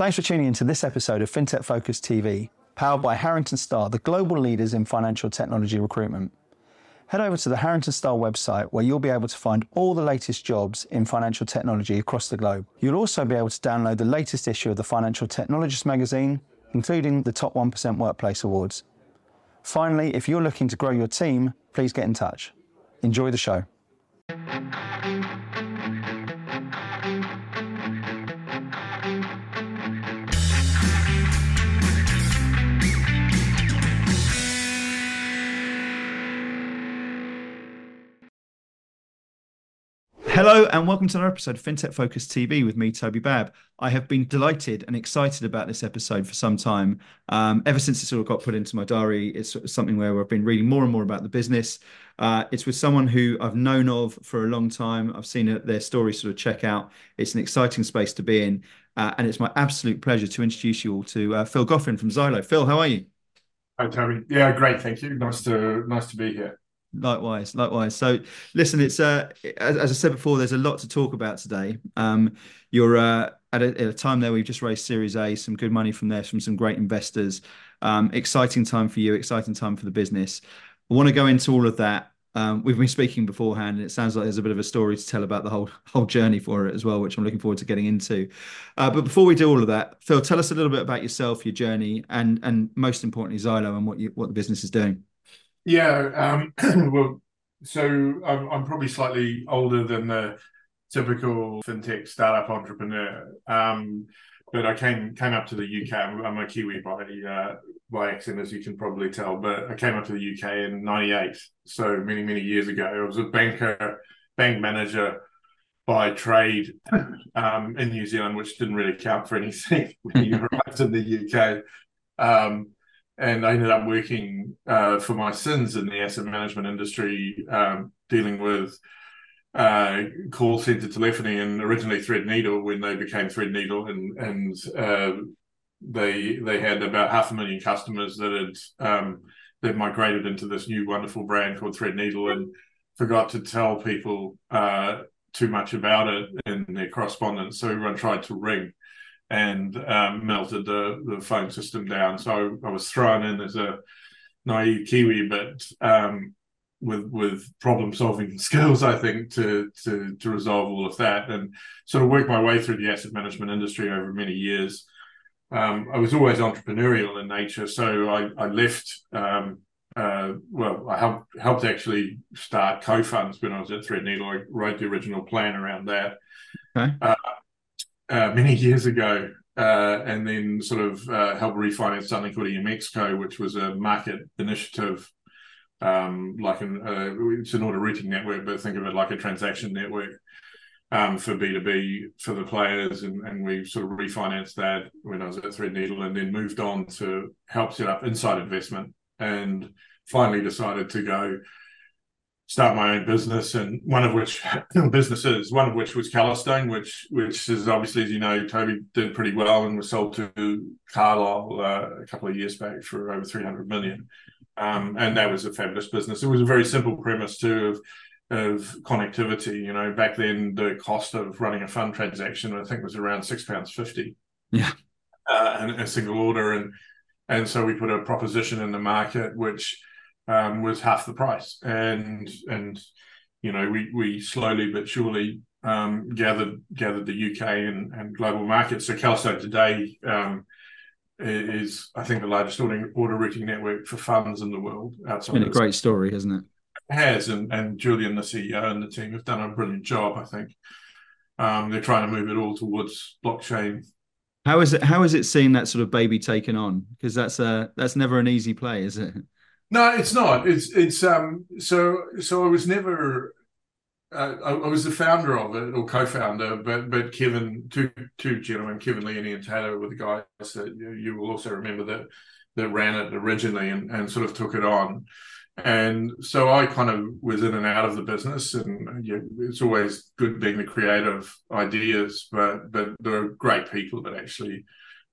Thanks for tuning into this episode of FinTech Focus TV, powered by Harrington Star, the global leaders in financial technology recruitment. Head over to the Harrington Star website where you'll be able to find all the latest jobs in financial technology across the globe. You'll also be able to download the latest issue of the Financial Technologist magazine, including the Top 1% Workplace Awards. Finally, if you're looking to grow your team, please get in touch. Enjoy the show. Hello and welcome to another episode of FinTech Focus TV with me, Toby Babb. I have been delighted and excited about this episode for some time. Um, ever since it sort of got put into my diary, it's something where I've been reading more and more about the business. Uh, it's with someone who I've known of for a long time. I've seen their story sort of check out. It's an exciting space to be in. Uh, and it's my absolute pleasure to introduce you all to uh, Phil Goffin from ZILO. Phil, how are you? Hi, Toby. Yeah, great. Thank you. Nice to nice to be here. Likewise, likewise. So, listen, it's uh, as, as, I said before, there's a lot to talk about today. Um, you're uh, at, a, at a time there we've just raised Series A, some good money from there from some great investors. Um, exciting time for you, exciting time for the business. I want to go into all of that. Um, we've been speaking beforehand, and it sounds like there's a bit of a story to tell about the whole whole journey for it as well, which I'm looking forward to getting into. Uh, but before we do all of that, Phil, tell us a little bit about yourself, your journey, and and most importantly, ZILO and what you what the business is doing. Yeah. Um, well, so I'm, I'm probably slightly older than the typical fintech startup entrepreneur. Um, but I came came up to the UK. I'm, a Kiwi by uh, by accent, as you can probably tell. But I came up to the UK in '98, so many many years ago. I was a banker, bank manager by trade um, in New Zealand, which didn't really count for anything when you arrived in the UK. Um, and I ended up working uh, for my sins in the asset management industry, um, dealing with uh, call center telephony and originally Threadneedle when they became Threadneedle, and and uh, they they had about half a million customers that had um, that migrated into this new wonderful brand called Threadneedle, and forgot to tell people uh, too much about it in their correspondence, so everyone tried to ring and um, melted the, the phone system down. So I was thrown in as a naive Kiwi, but um, with with problem solving skills, I think, to to to resolve all of that, and sort of work my way through the asset management industry over many years. Um, I was always entrepreneurial in nature, so I, I left. Um, uh, well, I helped helped actually start Cofunds when I was at Threadneedle. I wrote the original plan around that. Okay. Uh, uh, many years ago, uh, and then sort of uh, helped refinance something called EMXco, which was a market initiative, um, like an uh, it's an order routing network, but think of it like a transaction network um, for B two B for the players, and, and we sort of refinanced that when I was at Threadneedle, and then moved on to help set up Inside Investment, and finally decided to go start my own business, and one of which businesses, one of which was Calastone, which which is obviously, as you know, Toby did pretty well and was sold to Carlyle uh, a couple of years back for over three hundred million, um, and that was a fabulous business. It was a very simple premise too of of connectivity. You know, back then the cost of running a fund transaction, I think, was around six pounds fifty. Yeah, uh, and a single order, and and so we put a proposition in the market which um, was half the price, and and you know we we slowly but surely um, gathered gathered the UK and, and global markets. So Calastone today um, is, I think, the largest order, order routing network for funds in the world. Outside, been a great story, hasn't it? it? Has and and Julian, the CEO, and the team have done a brilliant job. I think um, they're trying to move it all towards blockchain. How is it? How is it seeing that sort of baby taken on? Because that's a that's never an easy play, is it? No, it's not. It's it's um. So so I was never. Uh, I, I, was the founder of it or co-founder, but but Kevin, two two gentlemen, Kevin Leone and Taylor, were the guys that you, you will also remember that that ran it originally and, and sort of took it on. And so I kind of was in and out of the business, and yeah, it's always good being the creative ideas, but but there are great people that actually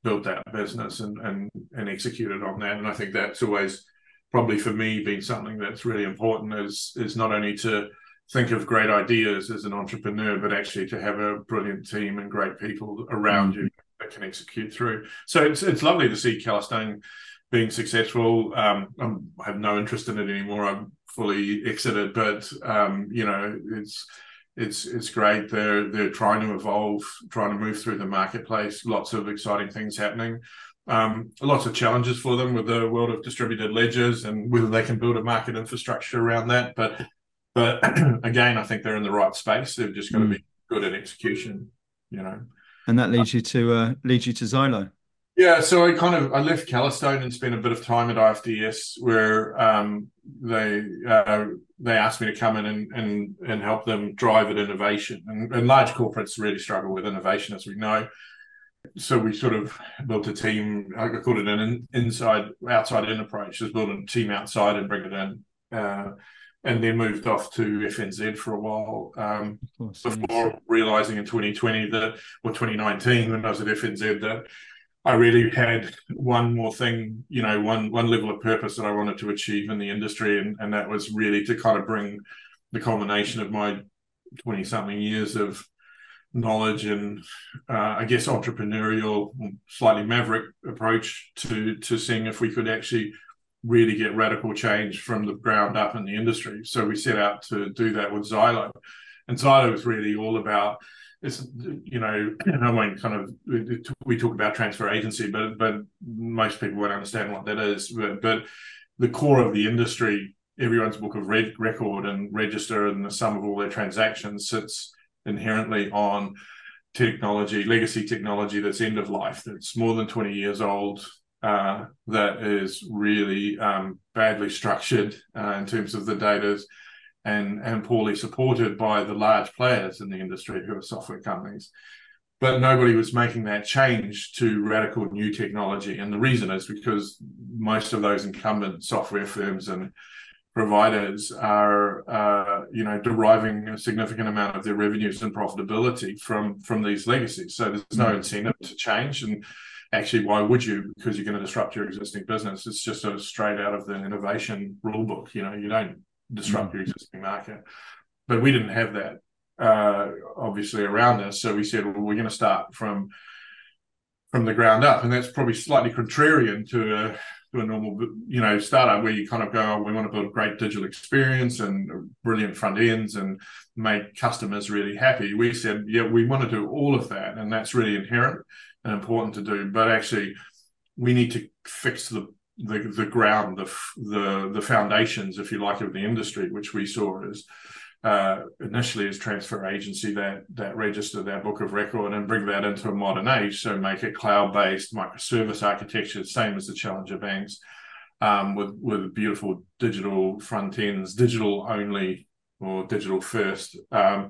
built that business and and and executed on that, and I think that's always probably for me been something that's really important is is not only to think of great ideas as an entrepreneur, but actually to have a brilliant team and great people around mm-hmm. you that can execute through. So it's it's lovely to see Calastone being successful. Um, I'm, I have no interest in it anymore. I'm fully exited, but um, you know, it's it's it's great. They're they're trying to evolve, trying to move through the marketplace. Lots of exciting things happening. Um, lots of challenges for them with the world of distributed ledgers and whether they can build a market infrastructure around that. But but again, I think they're in the right space. They've just got to mm. be good at execution, you know. And that leads you to uh, leads you to ZILO. Yeah, so I kind of I left Calastone and spent a bit of time at IFDS where um, they uh, they asked me to come in and, and and help them drive at innovation. And, and large corporates really struggle with innovation, as we know. So we sort of built a team. I called it an inside outside in approach. Just build a team outside and bring it in. Uh, and then moved off to FNZ for a while um, before realizing in 2020 that, or 2019 when I was at FNZ, that I really had one more thing, you know, one one level of purpose that I wanted to achieve in the industry, and, and that was really to kind of bring the culmination of my 20 something years of knowledge and uh, I guess entrepreneurial, slightly maverick approach to to seeing if we could actually really get radical change from the ground up in the industry. So we set out to do that with ZILO. And ZILO is really all about it's you know I won't kind of we talk about transfer agency, but but most people won't understand what that is. But, but the core of the industry, everyone's book of record and register, and the sum of all their transactions sits inherently on technology, legacy technology that's end of life, that's more than 20 years old, uh, that is really um, badly structured uh, in terms of the data and, and poorly supported by the large players in the industry who are software companies. But nobody was making that change to radical new technology. And the reason is because most of those incumbent software firms and providers are, uh, you know, deriving a significant amount of their revenues and profitability from from these legacies. So there's no mm. incentive to change. And actually, why would you? Because you're going to disrupt your existing business. It's just sort of straight out of the innovation rule book. You know, you don't disrupt mm-hmm. your existing market. But we didn't have that uh, obviously around us. So we said, well, we're going to start from from the ground up, and that's probably slightly contrarian to a to a normal, you know, startup where you kind of go, oh, we want to build a great digital experience and brilliant front ends and make customers really happy. We said, yeah, we want to do all of that, and that's really inherent and important to do. But actually, we need to fix the the, the ground, the, the the foundations, if you like, of the industry, which we saw as uh, initially as transfer agency that that register that book of record and bring that into a modern age. So make it cloud based microservice architecture, same as the challenger banks, um, with with beautiful digital front ends, digital only or digital first, um,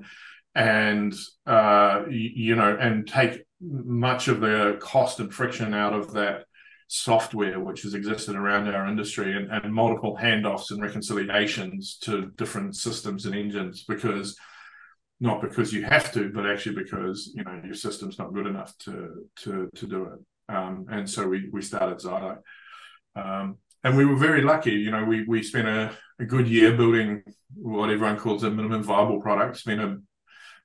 and uh, you, you know, and take much of the cost and friction out of that software which has existed around our industry and, and multiple handoffs and reconciliations to different systems and engines because not because you have to, but actually because you know your system's not good enough to to to do it. Um, and so we we started ZILO, um, and we were very lucky. You know, we we spent a, a good year building what everyone calls a minimum viable product. Spent a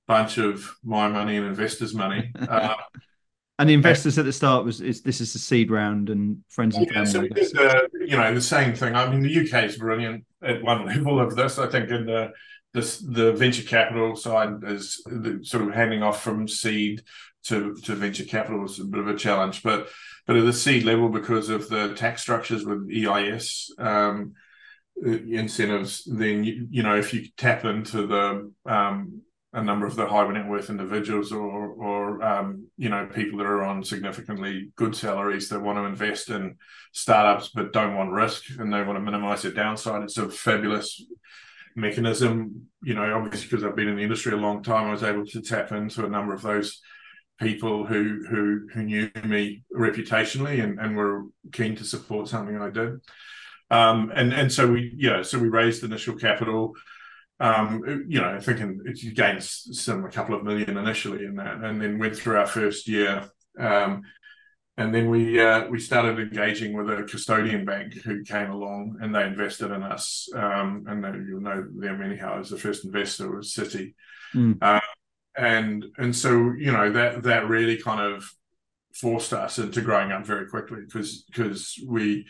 bunch of my money and investors' money. Uh, and the investors at the start was is this is the seed round and friends and yeah, family. So the, you know the same thing. I mean, the UK is brilliant at one level of this. I think in the this the venture capital side is sort of handing off from seed to to venture capital is a bit of a challenge, but but at the seed level because of the tax structures with EIS. Um, incentives then you, you know if you tap into the um, a number of the high net worth individuals or, or um, you know, people that are on significantly good salaries that want to invest in startups but don't want risk and they want to minimize their downside. It's a fabulous mechanism. You know, obviously because I've been in the industry a long time, I was able to tap into a number of those people who who who knew me reputationally and, and were keen to support something I did. Um, and and so we yeah so we raised initial capital um, you know, thinking it gained some a couple of million initially in that, and then went through our first year, um, and then we uh, we started engaging with a custodian bank who came along and they invested in us, um, and they, you'll know them anyhow as the first investor was Citi, mm. uh, and and so you know that that really kind of forced us into growing up very quickly because because we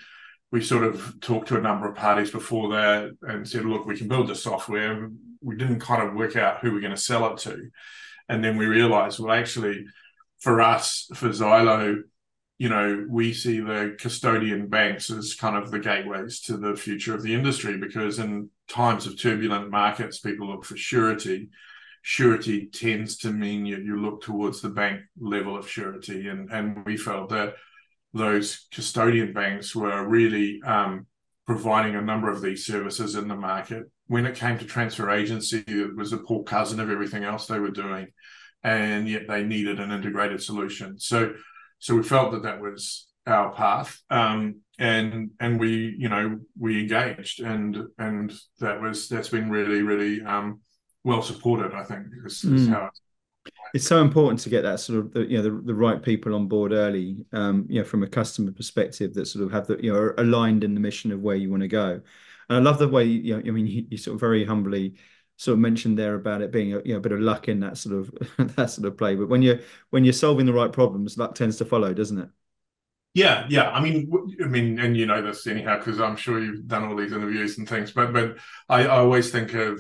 we sort of talked to a number of parties before that and said, look, we can build the software. We didn't kind of work out who we're going to sell it to. And then we realized, well, actually, for us, for ZILO, you know, we see the custodian banks as kind of the gateways to the future of the industry because in times of turbulent markets, people look for surety. Surety tends to mean you, you look towards the bank level of surety. And, and we felt that those custodian banks were really um, providing a number of these services in the market. When it came to transfer agency, it was a poor cousin of everything else they were doing, and yet they needed an integrated solution. So, so we felt that that was our path, um, and and we, you know, we engaged, and and that was that's been really really um, well supported. I think is, mm. how it's so important to get that sort of the, you know the, the right people on board early um you know from a customer perspective that sort of have the you know aligned in the mission of where you want to go and i love the way you know i mean you, you sort of very humbly sort of mentioned there about it being a, you know, a bit of luck in that sort of that sort of play but when you're when you're solving the right problems luck tends to follow doesn't it yeah, yeah. I mean, I mean, and you know this anyhow because I'm sure you've done all these interviews and things. But but I, I always think of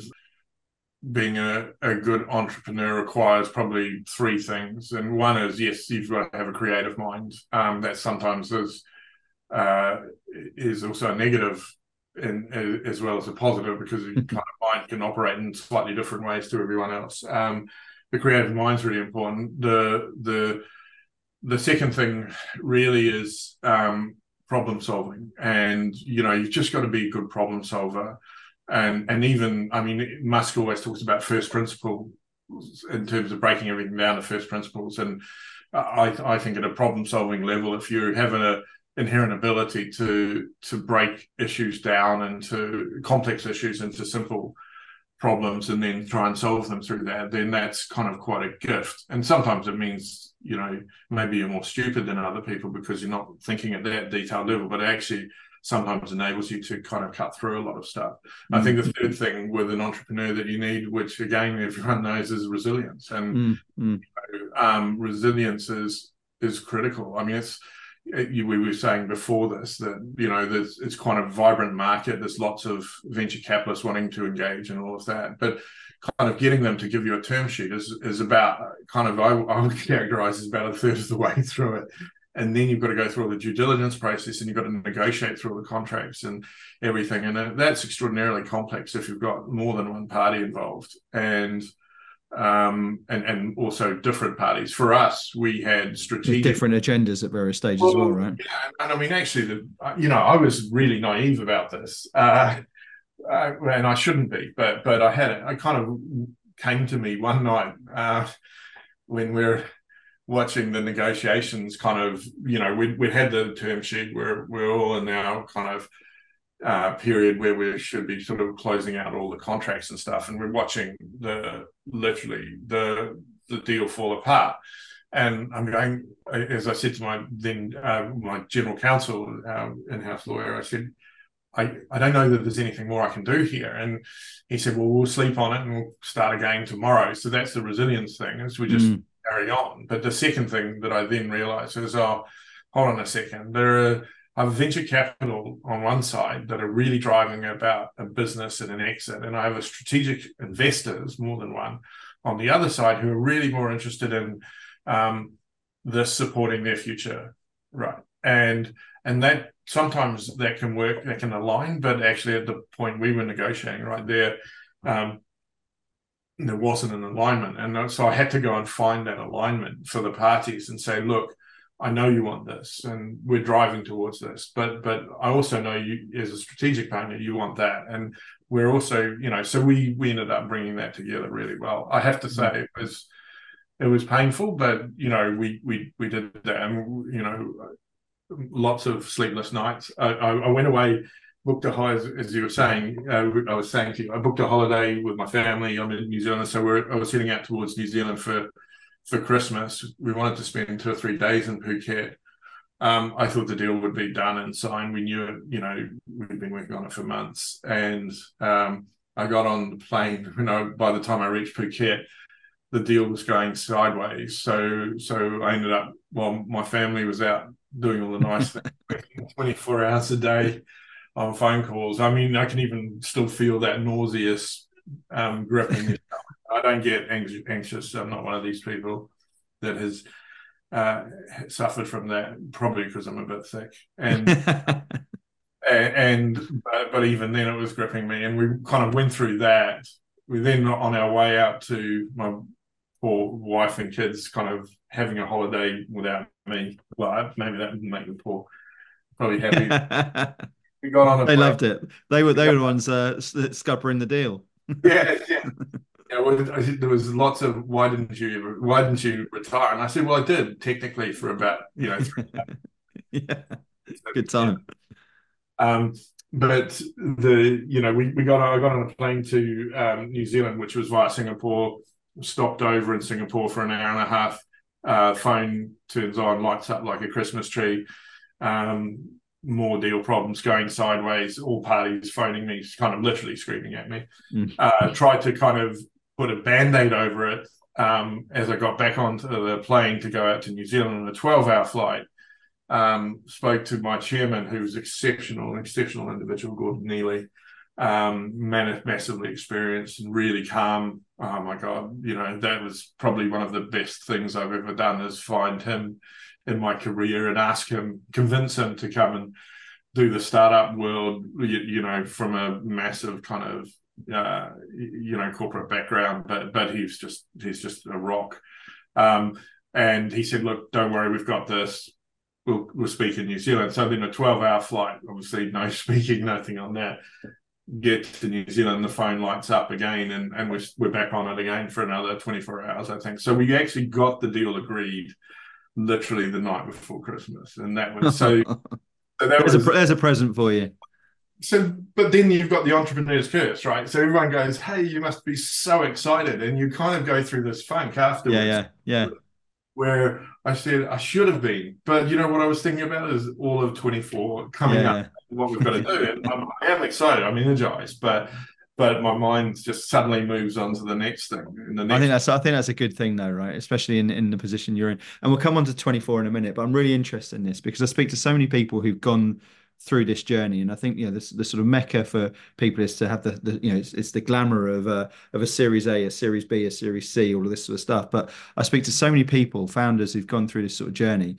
being a, a good entrepreneur requires probably three things. And one is, yes, you've got to have a creative mind. Um, that sometimes is uh, is also a negative in, as well as a positive because your kind of mind can operate in slightly different ways to everyone else. Um, the creative mind is really important. The the the second thing really is um, problem solving, and you know you've just got to be a good problem solver and and even I mean Musk always talks about first principles in terms of breaking everything down to first principles, and I I think at a problem solving level, if you have an uh, inherent ability to to break issues down into complex issues into simple problems and then try and solve them through that, then that's kind of quite a gift. And sometimes it means, you know, maybe you're more stupid than other people because you're not thinking at that detailed level, but actually sometimes enables you to kind of cut through a lot of stuff. Mm-hmm. I think the third thing with an entrepreneur that you need, which again everyone knows, is resilience, and mm-hmm. you know, um, resilience is is critical. I mean, it's we were saying before this that you know there's it's quite a vibrant market. There's lots of venture capitalists wanting to engage and all of that, but kind of getting them to give you a term sheet is is about kind of I, I would characterize as about a third of the way through it and then you've got to go through all the due diligence process and you've got to negotiate through all the contracts and everything and that's extraordinarily complex if you've got more than one party involved and um, and and also different parties. For us, we had strategic different agendas at various stages well, as well, right? Yeah, and I mean, actually, the, you know, I was really naive about this, uh, uh, and I shouldn't be, but but I had it. I kind of came to me one night uh, when we're watching the negotiations kind of you know we we had the term sheet we're we're all in our kind of uh, period where we should be sort of closing out all the contracts and stuff and we're watching the literally the the deal fall apart and I'm going as I said to my then uh, my general counsel uh, in-house lawyer I said I, I don't know that there's anything more I can do here. And he said, well, we'll sleep on it and we'll start again tomorrow. So that's the resilience thing is we just mm carry on. But the second thing that I then realized is, oh, hold on a second. There are venture capital on one side that are really driving about a business and an exit, and I have a strategic investors, more than one, on the other side who are really more interested in um, this supporting their future, right? And and that sometimes that can work, that can align, but actually at the point we were negotiating right there, um, there wasn't an alignment. And so I had to go and find that alignment for the parties and say, look, I know you want this and we're driving towards this, but but I also know you as a strategic partner, you want that. And we're also, you know, so we we ended up bringing that together really well. I have to say it was it was painful, but you know, we we we did that and you know, lots of sleepless nights. I, I, I went away booked a holiday, as you were saying, uh, I was saying to you, I booked a holiday with my family. I'm in New Zealand, so we're, I was heading out towards New Zealand for for Christmas. We wanted to spend two or three days in Phuket. Um, I thought the deal would be done and signed. We knew it, you know, we'd been working on it for months. And um, I got on the plane, you know, by the time I reached Phuket, the deal was going sideways. So so I ended up while my family was out doing all the nice things, 24 hours a day on phone calls. I mean, I can even still feel that nauseous um, gripping. I don't get anxious. I'm not one of these people that has uh, suffered from that, probably because I'm a bit thick. And and but, but, even then, it was gripping me, and we kind of went through that. We then on our way out to my poor wife and kids, kind of having a holiday without me. Well, maybe that didn't make them poor. Probably happy. we got on. they loved it. They were they were the ones uh, scuppering the deal. yeah, yeah. Yeah, well, there was lots of why didn't you why didn't you retire? And I said, well, I did technically for about you know. yeah, good time. Um, but the you know we, we got I got on a plane to um, New Zealand, which was via Singapore. Stopped over in Singapore for an hour and a half. Uh, phone turns on, lights up like a Christmas tree. Um, more deal problems going sideways. All parties phoning me, kind of literally screaming at me. Mm. Uh, tried to kind of put a band aid over it um, as I got back onto the plane to go out to New Zealand on a 12 hour flight. Um, spoke to my chairman, who was exceptional, an exceptional individual, Gordon Neilly, um, man, massively experienced and really calm. Oh my God, you know, that was probably one of the best things I've ever done is find him in my career and ask him, convince him to come and do the startup world, you, you know, from a massive kind of uh, you know corporate background, but but he's just he's just a rock. Um, and he said, "Look, don't worry, we've got this. We'll we'll speak in New Zealand." So then a twelve-hour flight, obviously no speaking, nothing on that. Get to New Zealand, the phone lights up again, and and we're we're back on it again for another twenty-four hours, I think. So we actually got the deal agreed literally the night before Christmas, and that was so. so that there's, was, a, there's a present for you. So but then you've got the entrepreneur's curse right? So everyone goes hey you must be so excited. And you kind of go through this funk afterwards. yeah yeah. Yeah where i said i should have been. But you know what i was thinking about is all of 24 coming yeah, up yeah. what we've got to do. And I'm, I am excited. I'm energized. But but my mind just suddenly moves on to the next thing. The next I think that's I think that's a good thing though, right? Especially in, in the position you're in. And we'll come on to 24 in a minute, but I'm really interested in this because I speak to so many people who've gone through this journey. And I think you know this the sort of mecca for people is to have the, the you know it's, it's, the glamour of a of a Series A, a Series B, a Series C, all of this sort of stuff. But I speak to so many people, founders who've gone through this sort of journey,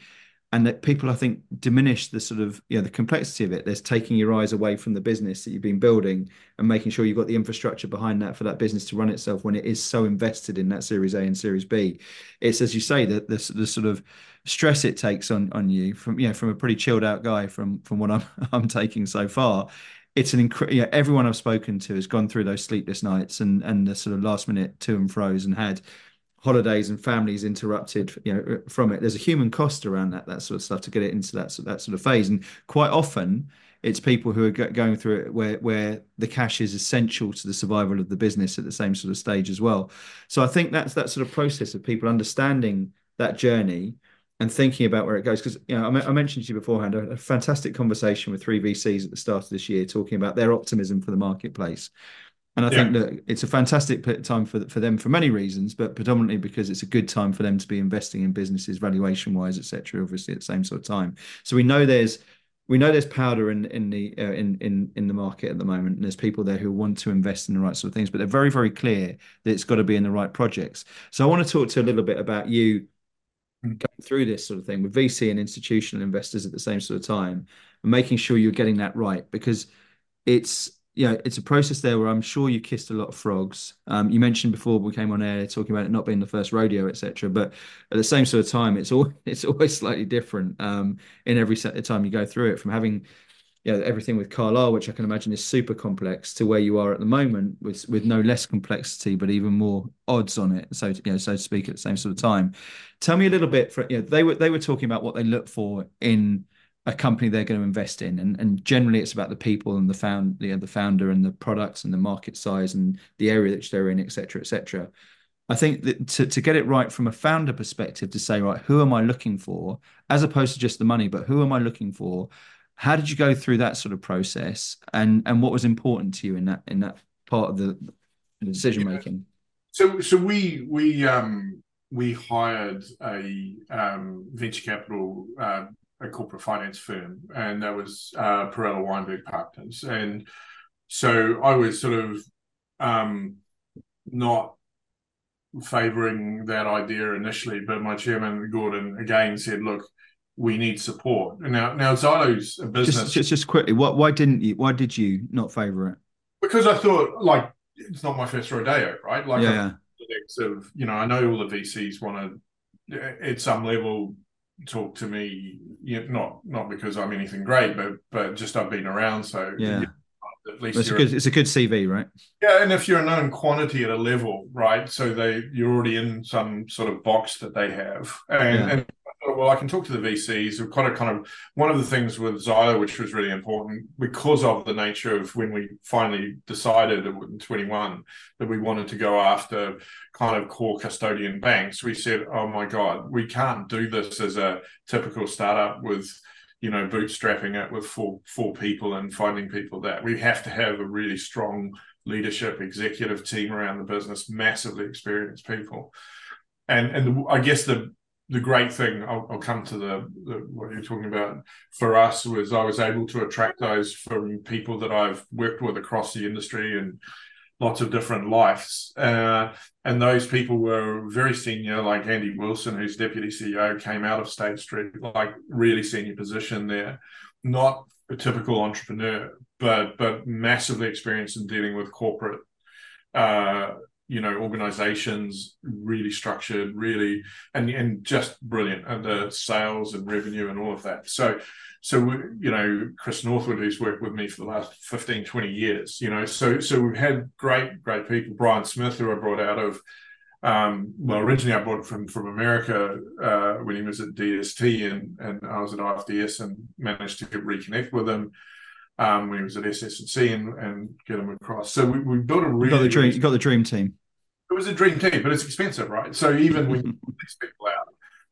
and that people I think diminish the sort of you know the complexity of it. There's taking your eyes away from the business that you've been building and making sure you've got the infrastructure behind that for that business to run itself when it is so invested in that Series A and Series B. It's as you say that the, the sort of stress it takes on on you from you know from a pretty chilled out guy from from what I'm I'm taking so far. It's an incredible. You know, everyone I've spoken to has gone through those sleepless nights and and the sort of last minute to and fro's and had holidays and families interrupted you know uh, from it there's a human cost around that that sort of stuff to get it into that that sort of phase and quite often it's people who are going through it where where the cash is essential to the survival of the business at the same sort of stage as well so i think that's that sort of process of people understanding that journey and thinking about where it goes. Because you know, I, I, mentioned to you beforehand a, a, fantastic conversation with three VCs at the start of this year, talking about their optimism for the marketplace. And I yeah. think that it's a fantastic time for for them for many reasons, but predominantly because it's a good time for them to be investing in businesses, valuation wise, etc. Obviously, at the same sort of time. So we know there's we know there's powder in in the uh, in in in the market at the moment, and there's people there who want to invest in the right sort of things, but they're very very clear that it's got to be in the right projects. So I want to talk to a little bit about you going through this sort of thing with VC and institutional investors at the same sort of time and making sure you're getting that right because it's know it's a process there where I'm sure you kissed a lot of frogs. Um, you mentioned before we came on air talking about it not being the first rodeo, etc. But at the same sort of time, it's all it's always slightly different um, in every set of time you go through it. From having you know, everything with Carlyle, which I can imagine is super complex, to where you are at the moment with with no less complexity, but even more odds on it. So you know, so to speak, at the same sort of time. Tell me a little bit. For you know, they were they were talking about what they look for in a company they're going to invest in, and and generally it's about the people and the found you know, the founder and the products and the market size and the area that they're in, etc., etc. I think that to, to get it right from a founder perspective, to say, right, who am I looking for, as opposed to just the money, but who am I looking for? How did you go through that sort of process, and and what was important to you in that in that part of the decision making? So so we we um we hired a um, venture capital uh, a corporate finance firm, and that was uh, Perella Weinberg Partners, and so I was sort of um, not favouring that idea initially, but my chairman Gordon again said, "Look, we need support." Now, now ZILO's a business. Just, just, just quickly, what, why didn't you? Why did you not favour it? Because I thought, like, it's not my first rodeo, right? Like, yeah. of you know, I know all the VCs want to, at some level, talk to me. You know, not not because I'm anything great, but but just I've been around, so yeah. You know, at least it's a good it's a good CV, right? Yeah, and if you're a known quantity at a level, right? So they you're already in some sort of box that they have, and, yeah. and well, I can talk to the VCs. We've got a kind of one of the things with ZILO, which was really important because of the nature of when we finally decided in 21 that we wanted to go after kind of core custodian banks. We said, oh my God, we can't do this as a typical startup with you know bootstrapping it with four four people and finding people that we have to have a really strong leadership executive team around the business massively experienced people and and i guess the the great thing I'll, I'll come to the, the, what you're talking about for us was I was able to attract those from people that I've worked with across the industry and lots of different lives. Uh, and those people were very senior, like Andy Wilson, who's deputy CEO, came out of State Street, like really senior position there. Not a typical entrepreneur, but but massively experienced in dealing with corporate uh, you know organizations really structured really and and just brilliant and the sales and revenue and all of that. So so you know chris northwood who's worked with me for the last 15 20 years you know so so we've had great great people. Brian smith who i brought out of um, well, originally I brought from from America uh, when he was at DST, and and I was at IFDS and managed to reconnect with him um, when he was at SS&C and, and get him across. So we, we built a really. You got the dream. You got the dream team. It was a dream team, but it's expensive, right? So even when you put these people out,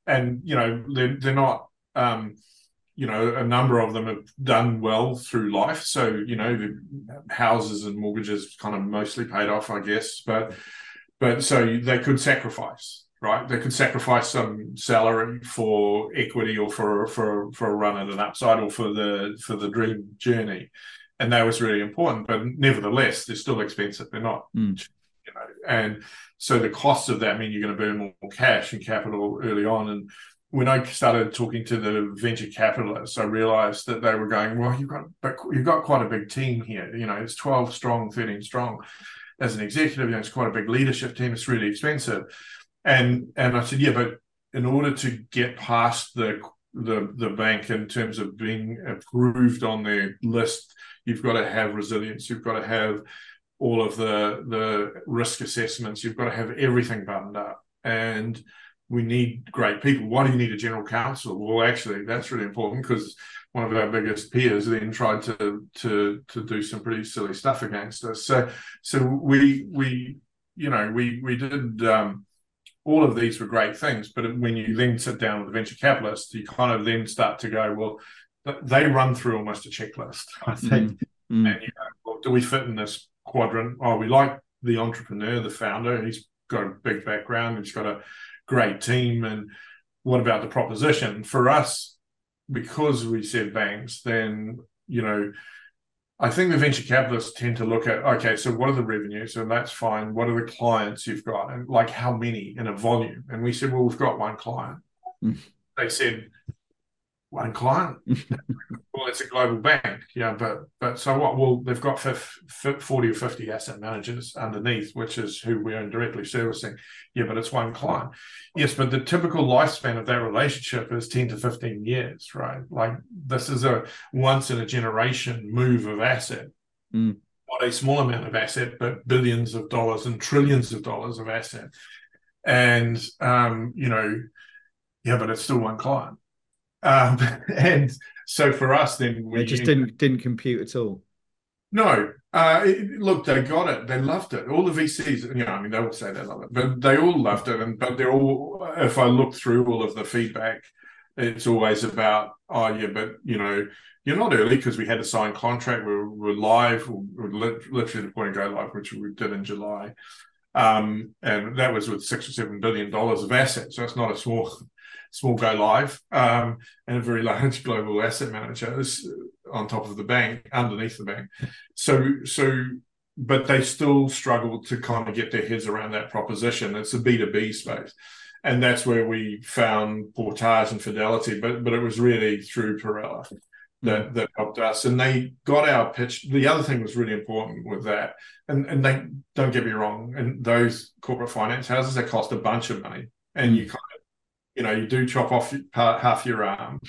and you know they're they're not. Um, you know, a number of them have done well through life. So, you know, the houses and mortgages kind of mostly paid off, I guess. But, but so they could sacrifice right? They could sacrifice some salary for equity or for for for a run at an upside or for the for the dream journey, and that was really important. But nevertheless, they're still expensive. They're not, mm. you know, and so the costs of that mean you're going to burn more cash and capital early on. And when I started talking to the venture capitalists, I realized that they were going, "Well, you've got you've got quite a big team here. You know, it's 12 strong, 13 strong." As an executive, you know, it's quite a big leadership team. It's really expensive and and I said, yeah, but in order to get past the the the bank in terms of being approved on their list, you've got to have resilience. You've got to have all of the the risk assessments. You've got to have everything buttoned up, and we need great people. Why do you need a general counsel? Well, actually, that's really important because one of our biggest peers then tried to to to do some pretty silly stuff against us. So so we we you know we we did. Um, all of these were great things. But when you then sit down with the venture capitalists, you kind of then start to go, well, they run through almost a checklist, I think. Mm-hmm. And you know, well, do we fit in this quadrant? Oh, we like the entrepreneur, the founder. He's got a big background. He's got a great team. And what about the proposition? For us, because we said banks, then you know I think the venture capitalists tend to look at okay, so what are the revenues? And that's fine. What are the clients you've got? And like how many in a volume? And we said, well, we've got one client. Mm. They said, one client. well, it's a global bank, yeah, but but so what? Well, they've got 50, 40 or 50 asset managers underneath, which is who we're indirectly servicing. Yeah, but it's one client. Yes, but the typical lifespan of that relationship is 10 to 15 years, right? Like this is a once in a generation move of asset. Mm. Not a small amount of asset, but billions of dollars and trillions of dollars of asset. And um, you know, yeah, but it's still one client um, and so for us, then we just didn't didn't compute at all. No, uh, it, look, they got it. They loved it. All the VCs, you know, I mean, they would say they love it, but they all loved it. And but they're all. If I look through all of the feedback, it's always about, oh yeah, but you know, you're not early because we had a signed contract. We we're live. We we're literally the point of go live, which we did in July. um, and that was with six or seven billion dollars of assets. So it's not a small small go live um, and a very large global asset manager on top of the bank, underneath the bank. So so but they still struggle to kind of get their heads around that proposition. It's a B2B space. And that's where we found Portage and Fidelity, but but it was really through Perella that mm. that helped us. And they got our pitch. The other thing was really important with that, and and they don't get me wrong, and those corporate finance houses they cost a bunch of money, and mm. you kind of you know you do chop off half your arm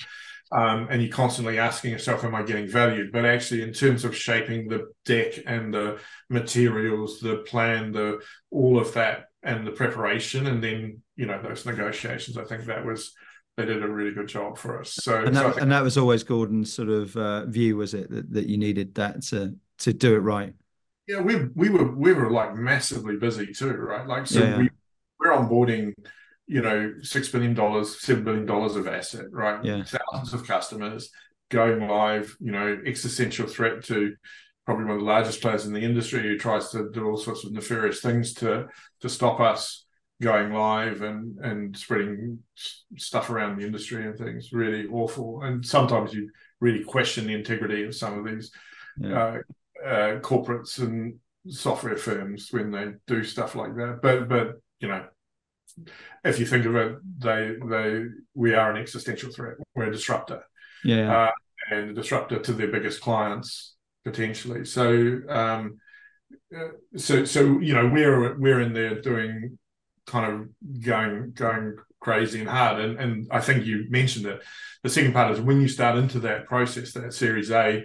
um, and you're constantly asking yourself, am I getting valued? But actually, in terms of shaping the deck and the materials, the plan, the all of that, and the preparation, and then you know those negotiations, I think that was they did a really good job for us. So, and that, so think, and that was always Gordon's sort of uh, view, was it that, that you needed that to to do it right? Yeah, we we were we were like massively busy too, right? Like so yeah. we we're onboarding you know, six billion dollars, seven billion dollars of asset, right? Yeah. Thousands of customers going live, you know, existential threat to probably one of the largest players in the industry who tries to do all sorts of nefarious things to to stop us going live and and spreading stuff around the industry and things really awful and sometimes you really question the integrity of some of these yeah. uh, uh, corporates and software firms when they do stuff like that but but you know if you think of it, they they we are an existential threat. We're a disruptor, yeah, uh, and a disruptor to their biggest clients potentially. So, um, uh, so so you know we're we're in there doing kind of going going crazy and hard. And and I think you mentioned it. The second part is when you start into that process, that Series A,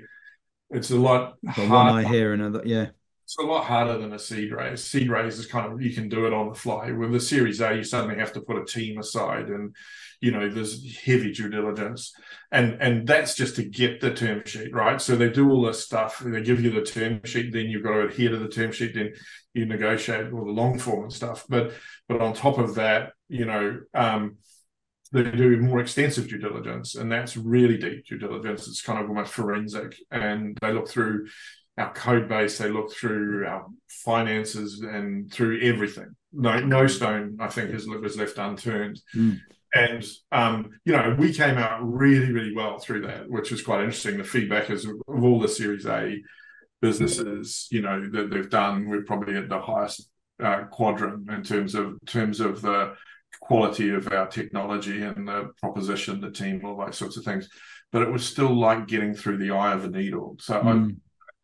it's a lot. One I hear another, yeah it's a lot harder than a seed raise. Seed raise is kind of you can do it on the fly. With the Series A, you suddenly have to put a team aside, and you know there's heavy due diligence, and and that's just to get the term sheet right. So they do all this stuff. They give you the term sheet, then you've got to adhere to the term sheet. Then you negotiate all the long form and stuff. But but on top of that, you know. Um, they do more extensive due diligence, and that's really deep due diligence. It's kind of almost forensic, and they look through our code base, they look through our finances and through everything. No, no stone, I think, is, was left unturned. Mm. And um, you know, we came out really, really well through that, which was quite interesting. The feedback is of all the Series A businesses, you know, that they've done, we're probably at the highest uh, quadrant in terms of terms of the quality of our technology and the proposition, the team, all those sorts of things. But it was still like getting through the eye of a needle. So mm. I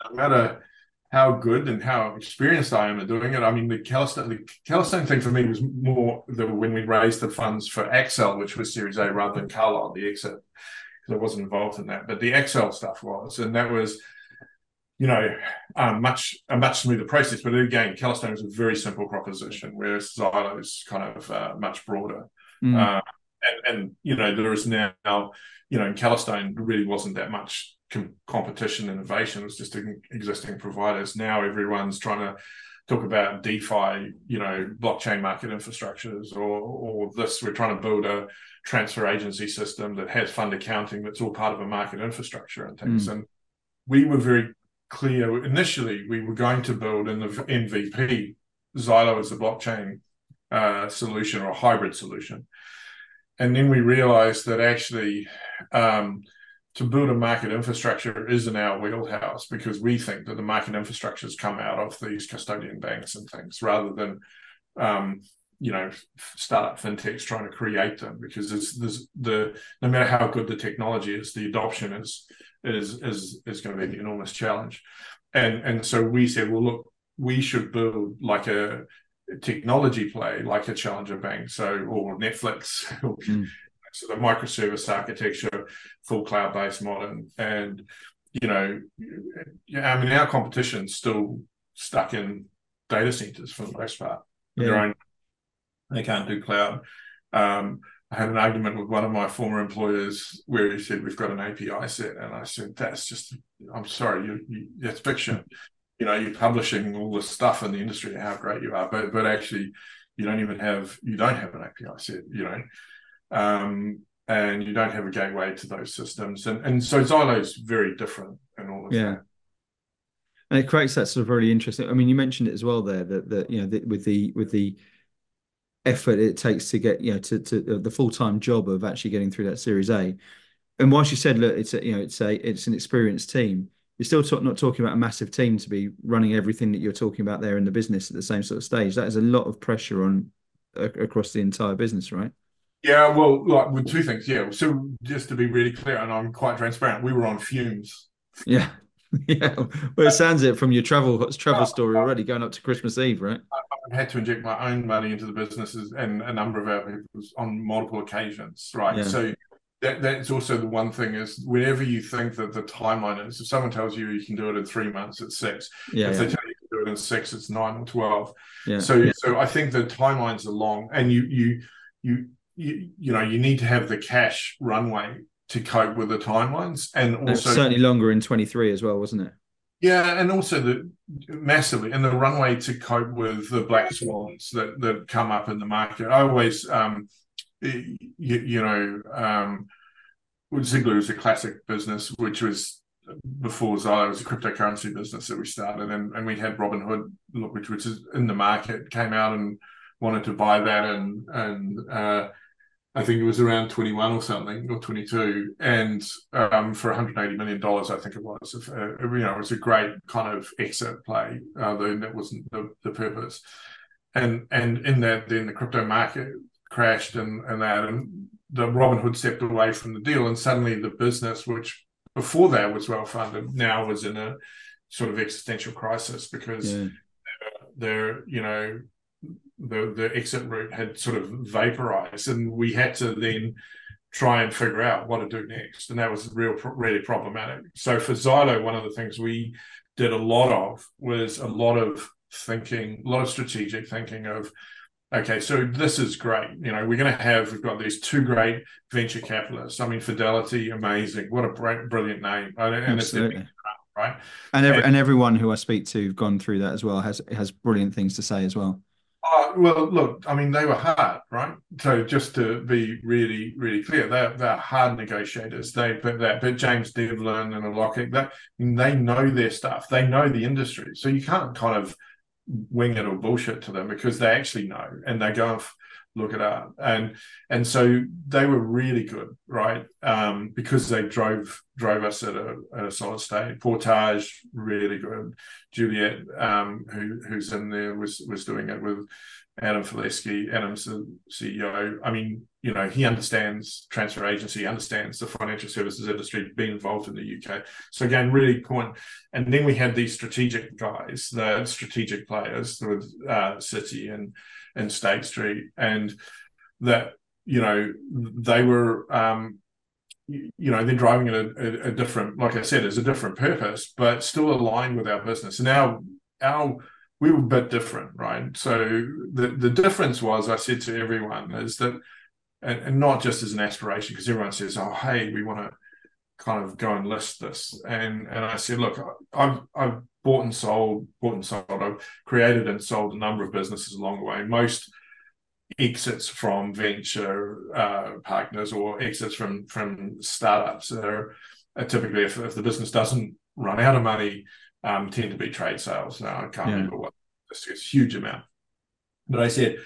no matter how good and how experienced I am at doing it. I mean, the Calastone, the thing for me was more the, when we raised the funds for Accel, which was Series A, rather than Carlyle, the exit, because I wasn't involved in that. But the Accel stuff was, and that was, you know, um, much a much smoother process. But again, Calastone was a very simple proposition, whereas ZILO is kind of uh, much broader. Mm. Uh, and, and you know, there is now, you know, in Calastone really wasn't that much com- competition innovation. It was just existing providers. Now everyone's trying to talk about DeFi, you know, blockchain market infrastructures, or or this. We're trying to build a transfer agency system that has fund accounting that's all part of a market infrastructure and things. Mm. And we were very clear initially. We were going to build in the MVP ZILO as a blockchain uh, solution or a hybrid solution. And then we realized that actually um, to build a market infrastructure is in our wheelhouse because we think that the market infrastructure has come out of these custodian banks and things rather than um, you know startup fintechs trying to create them because there's, there's the no matter how good the technology is the adoption is is is is going to be an enormous challenge. And and so we said well look we should build like a technology play like a challenger bank so or netflix mm so the microservice architecture, full cloud based modern, and you know, yeah, I mean, our competition's still stuck in data centers for the most part. Yeah. Their own, they can't do cloud. Um, I had an argument with one of my former employers where he said we've got an API set, and I said that's just I'm sorry, you, you, that's fiction. You know, you're publishing all this stuff in the industry, how great you are, but but actually, you don't even have you don't have an API set. You know, um, and you don't have a gateway to those systems. And and so ZILO is very different and all of that. yeah. that. and it creates that sort of really interesting. I mean, you mentioned it as well there that that you know the, with the with the effort it takes to get you know to to the full time job of actually getting through that Series A. And whilst you said, look, it's a, you know it's a it's an experienced team, you're still talk, not talking about a massive team to be running everything that you're talking about there in the business at the same sort of stage. That is a lot of pressure on uh, across the entire business, right? Yeah, well, like with two things. Yeah, so just to be really clear, and I'm quite transparent, we were on fumes. Yeah, yeah. Well, it sounds it from your travel travel story already, going up to Christmas Eve, right? I had to inject my own money into the businesses and a number of our people on multiple occasions, right? Yeah. So that that's also the one thing is whenever you think that the timeline is, if someone tells you you can do it in three months, it's six. Yeah, if yeah. they tell you you can do it in six, it's nine or twelve. Yeah. So yeah. so I think the timelines are long, and you you you you you know you need to have the cash runway to cope with the timelines, and also certainly longer in twenty three as well, wasn't it? Yeah, and also the massively and the runway to cope with the black swans that that come up in the market. I always um, you, you know, um, Ziglu is a classic business, which was before ZILO was a cryptocurrency business that we started, and, and we had Robinhood, which which is in the market, came out and wanted to buy that, and and uh, I think it was around 21 or something, or 22, and um, for 180 million dollars, I think it was. If, uh, you know, it was a great kind of exit play, uh, though that wasn't the, the purpose. And and in that, then the crypto market crashed and, and that, and the Robinhood stepped away from the deal, and suddenly the business, which before that was well funded, now was in a sort of existential crisis because yeah. they're, you know, the the exit route had sort of vaporized, and we had to then try and figure out what to do next, and that was real really problematic. So for ZILO, one of the things we did a lot of was a lot of thinking, a lot of strategic thinking of okay, so this is great. You know, we're going to have, we've got these two great venture capitalists. I mean, Fidelity, amazing. What a brilliant name. And Absolutely. it's right. And, every, and, and everyone who I speak to have gone through that as well has has brilliant things to say as well. Uh, well, look, I mean, they were hard, right? So just to be really, really clear, they're, they're hard negotiators. They but that, but James Devlin and Alok, that they know their stuff. They know the industry. So you can't kind of wing it or bullshit to them because they actually know and they go and look it up. And and so they were really good right? Um, because they drove drove us at a, at a solid state. Portage really good. Juliet um, who who's in there was was doing it with Adam Felesky, Adam's the CEO. I mean, you know, he understands transfer agency, understands the financial services industry, being involved in the UK. So again, really point. And then we had these strategic guys, the strategic players with uh, Citi and and State Street, and that you know they were. Um, you know they're driving a, a, a different like i said it's a different purpose but still aligned with our business and our our we were a bit different, right? So the the difference was I said to everyone is that, and, and not just as an aspiration, because everyone says, "Oh, hey, we want to kind of go and list this," and and I said, "Look, I've I've bought and sold, bought and sold. I've created and sold a number of businesses along the way. Most exits from venture uh, partners or exits from from startups are, are typically if, if the business doesn't run out of money." Um, tend to be trade sales. Now I can't yeah. remember what it's, a huge amount. But I said,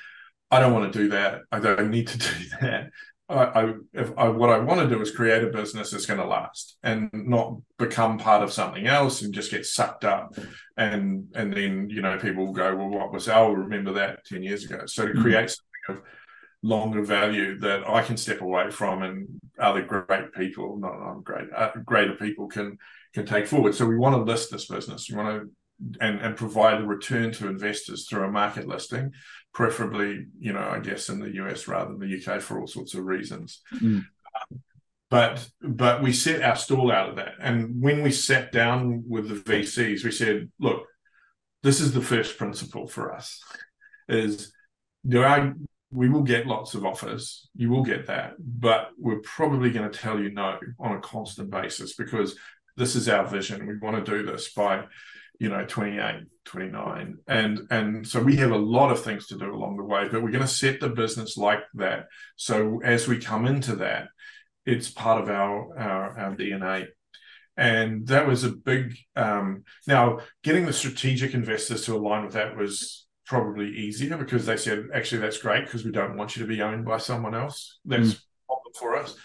I don't want to do that. I don't need to do that. I, I, if I, what I want to do is create a business that's going to last and not become part of something else and just get sucked up, and and then you know people will go, well, what was? I'll remember that ten years ago. So to mm-hmm. create mm-hmm. something of longer value that I can step away from, and other great people, not, not great, uh, greater people can can take forward. So we want to list this business. We want to and, and provide a return to investors through a market listing, preferably, you know, I guess in the US rather than the UK for all sorts of reasons. Mm. Um, but but we set our stall out of that. And when we sat down with the VCs, we said, look, this is the first principle for us is there are we will get lots of offers. You will get that, but we're probably going to tell you no on a constant basis because this is our vision. We want to do this by, you know, 28, 29. And and so we have a lot of things to do along the way, but we're going to set the business like that. So as we come into that, it's part of our our, our DNA. and that was a big. Um, now, getting the strategic investors to align with that was probably easier because they said, actually, that's great because we don't want you to be owned by someone else. That's mm. for us.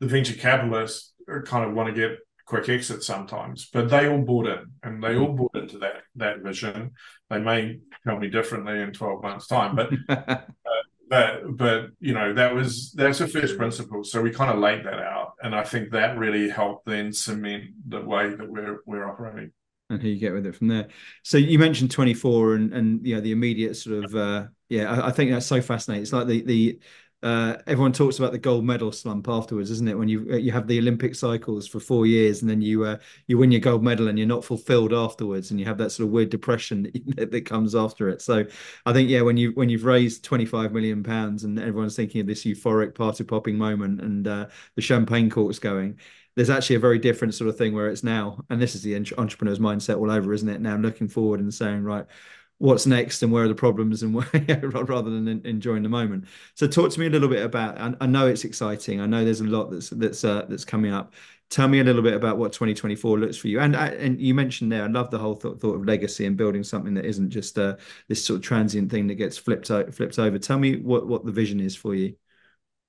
The venture capitalists kind of want to get quick exit sometimes, but they all bought in and they all bought into that that vision. They may tell me differently in 12 months' time, but uh, but but you know that was that's a first principle. So we kind of laid that out, and I think that really helped then cement the way that we're we're operating. And who you get with it from there. So you mentioned 24 and and you know the immediate sort of uh yeah I, I think that's so fascinating. It's like the the uh, everyone talks about the gold medal slump afterwards, isn't it? When you uh, you have the Olympic cycles for four years and then you uh, you win your gold medal and you're not fulfilled afterwards, and you have that sort of weird depression that, that comes after it. So I think yeah, when you when you've raised 25 million pounds and everyone's thinking of this euphoric party popping moment and uh, the champagne corks going, there's actually a very different sort of thing where it's now, and this is the entrepreneur's mindset all over, isn't it? Now looking forward and saying right what's next and where are the problems and where, rather than enjoying the moment. So talk to me a little bit about. I, I know it's exciting. I know there's a lot that's that's uh, that's coming up. Tell me a little bit about what 2024 looks for you. And uh, and you mentioned there, I love the whole thought, thought of legacy and building something that isn't just uh, this sort of transient thing that gets flipped flipped over. Tell me what what the vision is for you.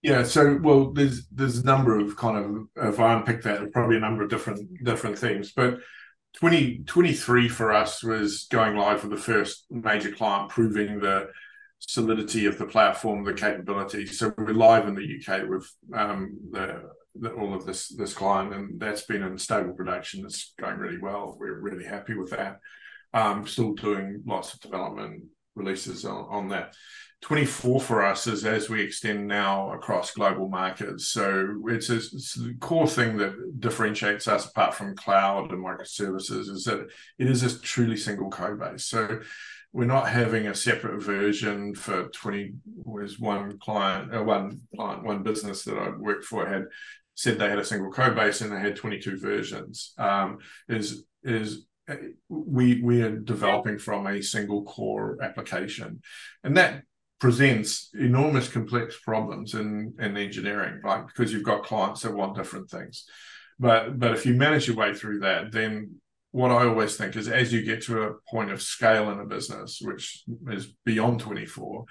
Yeah, so well, there's there's a number of kind of if I unpick that, probably a number of different different things, but 2023 for us was going live with the first major client, proving the solidity of the platform, the capability. So we're live in the UK with um, the, the, all of this this client, and that's been in stable production. It's going really well. We're really happy with that. Um, still doing lots of development releases on, on that. 24 for us is as we extend now across global markets. So it's, a, it's core thing that differentiates us apart from cloud and microservices is that it is a truly single code base. So we're not having a separate version for 20 was one client uh, one client one business that i worked for had said they had a single code base and they had 22 versions um, is is uh, we we are developing from a single core application and that presents enormous complex problems in, in engineering, right? Because you've got clients that want different things. But but if you manage your way through that, then what I always think is as you get to a point of scale in a business, which is beyond 24,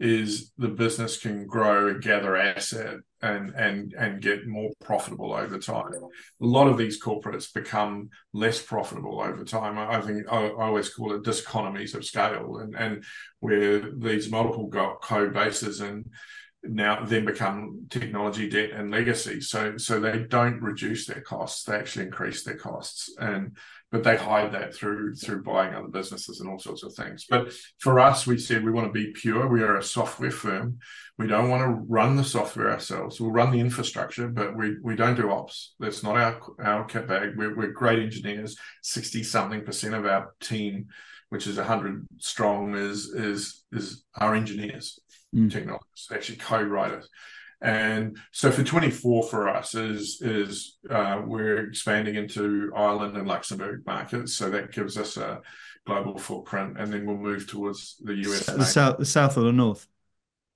is the business can grow and gather asset and and and get more profitable over time. A lot of these corporates become less profitable over time. I, think I, I, always call it diseconomies of scale, and and where these multiple code bases and now then become technology debt and legacy. So so they don't reduce their costs; they actually increase their costs, and but they hide that through through buying other businesses and all sorts of things. But for us, we said we want to be pure. We are a software firm. We don't want to run the software ourselves. We'll run the infrastructure, but we we don't do ops. That's not our our kit bag. We're, we're great engineers. Sixty something percent of our team, which is hundred strong, is is is our engineers mm. technologists, actually co-writers. And so for 24 for us is is uh, we're expanding into Ireland and Luxembourg markets, so that gives us a global footprint, and then we'll move towards the US. The south, the south or the north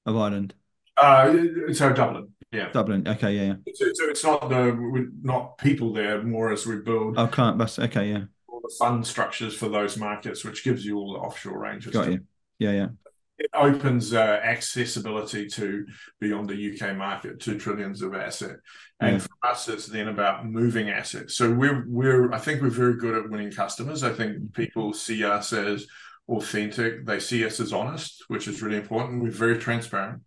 of Ireland. Uh, so Dublin, yeah. Dublin, okay, yeah, yeah. So, so it's not the not people there, more as we build. Oh, client bus, okay, yeah. All the fund structures for those markets, which gives you all the offshore ranges. Got you. Yeah, yeah it opens uh, accessibility to beyond the UK market to trillions of asset. And yeah. for us, it's then about moving assets. So we're we're I think we're very good at winning customers. I think people see us as authentic. They see us as honest, which is really important. We're very transparent.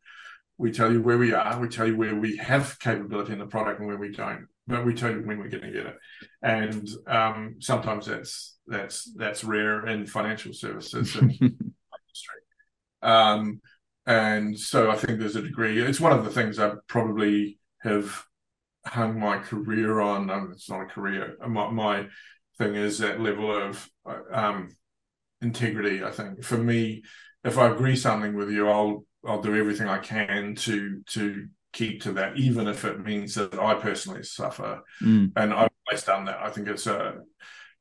We tell you where we are. We tell you where we have capability in the product and where we don't. But we tell you when we're going to get it. And um, sometimes that's that's that's rare in financial services. Um, and so I think there's a degree. It's one of the things I probably have hung my career on. Um, it's not a career. My, my, thing is that level of um, integrity. I think for me, if I agree something with you, I'll I'll do everything I can to to keep to that, even if it means that I personally suffer. Mm. And I've always done that. I think it's a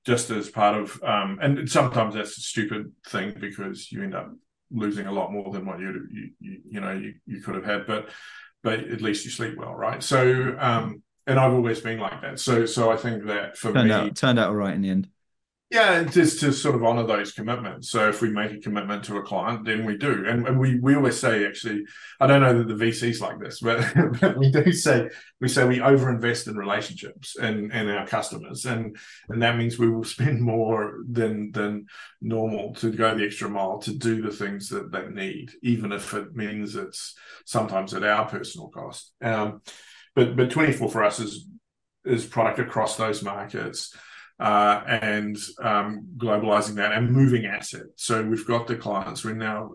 just as part of um, and sometimes that's a stupid thing because you end up losing a lot more than what you you you, you know you, you could have had, but but at least you sleep well, right? So um, and I've always been like that. So so I think that for turned me, out turned out all right in the end. Yeah, just to sort of honor those commitments. So if we make a commitment to a client, then we do. And, and we we always say actually, I don't know that the VCs like this, but, but we do say we say we overinvest in relationships and, and our customers. And and that means we will spend more than than normal to go the extra mile to do the things that they need, even if it means it's sometimes at our personal cost. Um, but but 24 for us is is product across those markets uh, and um, globalizing that and moving asset. So we've got the clients. We're now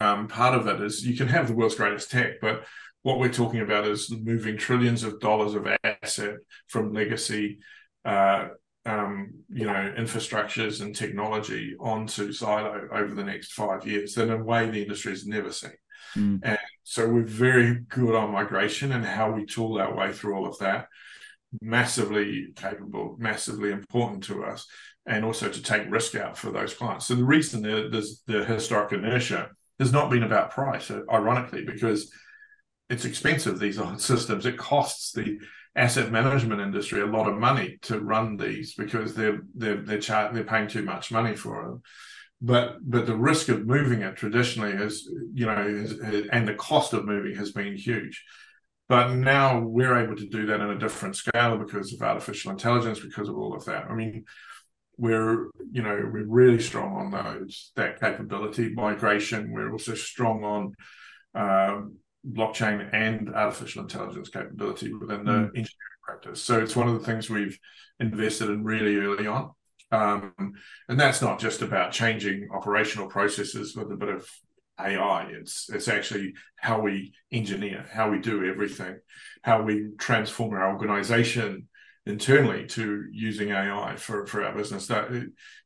um, part of it is you can have the world's greatest tech, but what we're talking about is moving trillions of dollars of asset from legacy, uh, um, you know, infrastructures and technology onto ZILO over the next five years in a way the industry has never seen. Mm. And so we're very good on migration and how we tool our way through all of that massively capable, massively important to us, and also to take risk out for those clients. So the reason there's the historic inertia has not been about price, uh, ironically, because it's expensive. These old systems. It costs the asset management industry a lot of money to run these because they're they're they're, char- they're paying too much money for them. But but the risk of moving it traditionally is you know and the cost of moving has been huge. But now we're able to do that in a different scale because of artificial intelligence, because of all of that. I mean, we're you know we're really strong on those that capability migration. We're also strong on uh, blockchain and artificial intelligence capability within the mm. engineering practice. So it's one of the things we've invested in really early on. Um, and that's not just about changing operational processes with a bit of AI. It's it's actually how we engineer, how we do everything, how we transform our organization internally to using AI for, for our business. That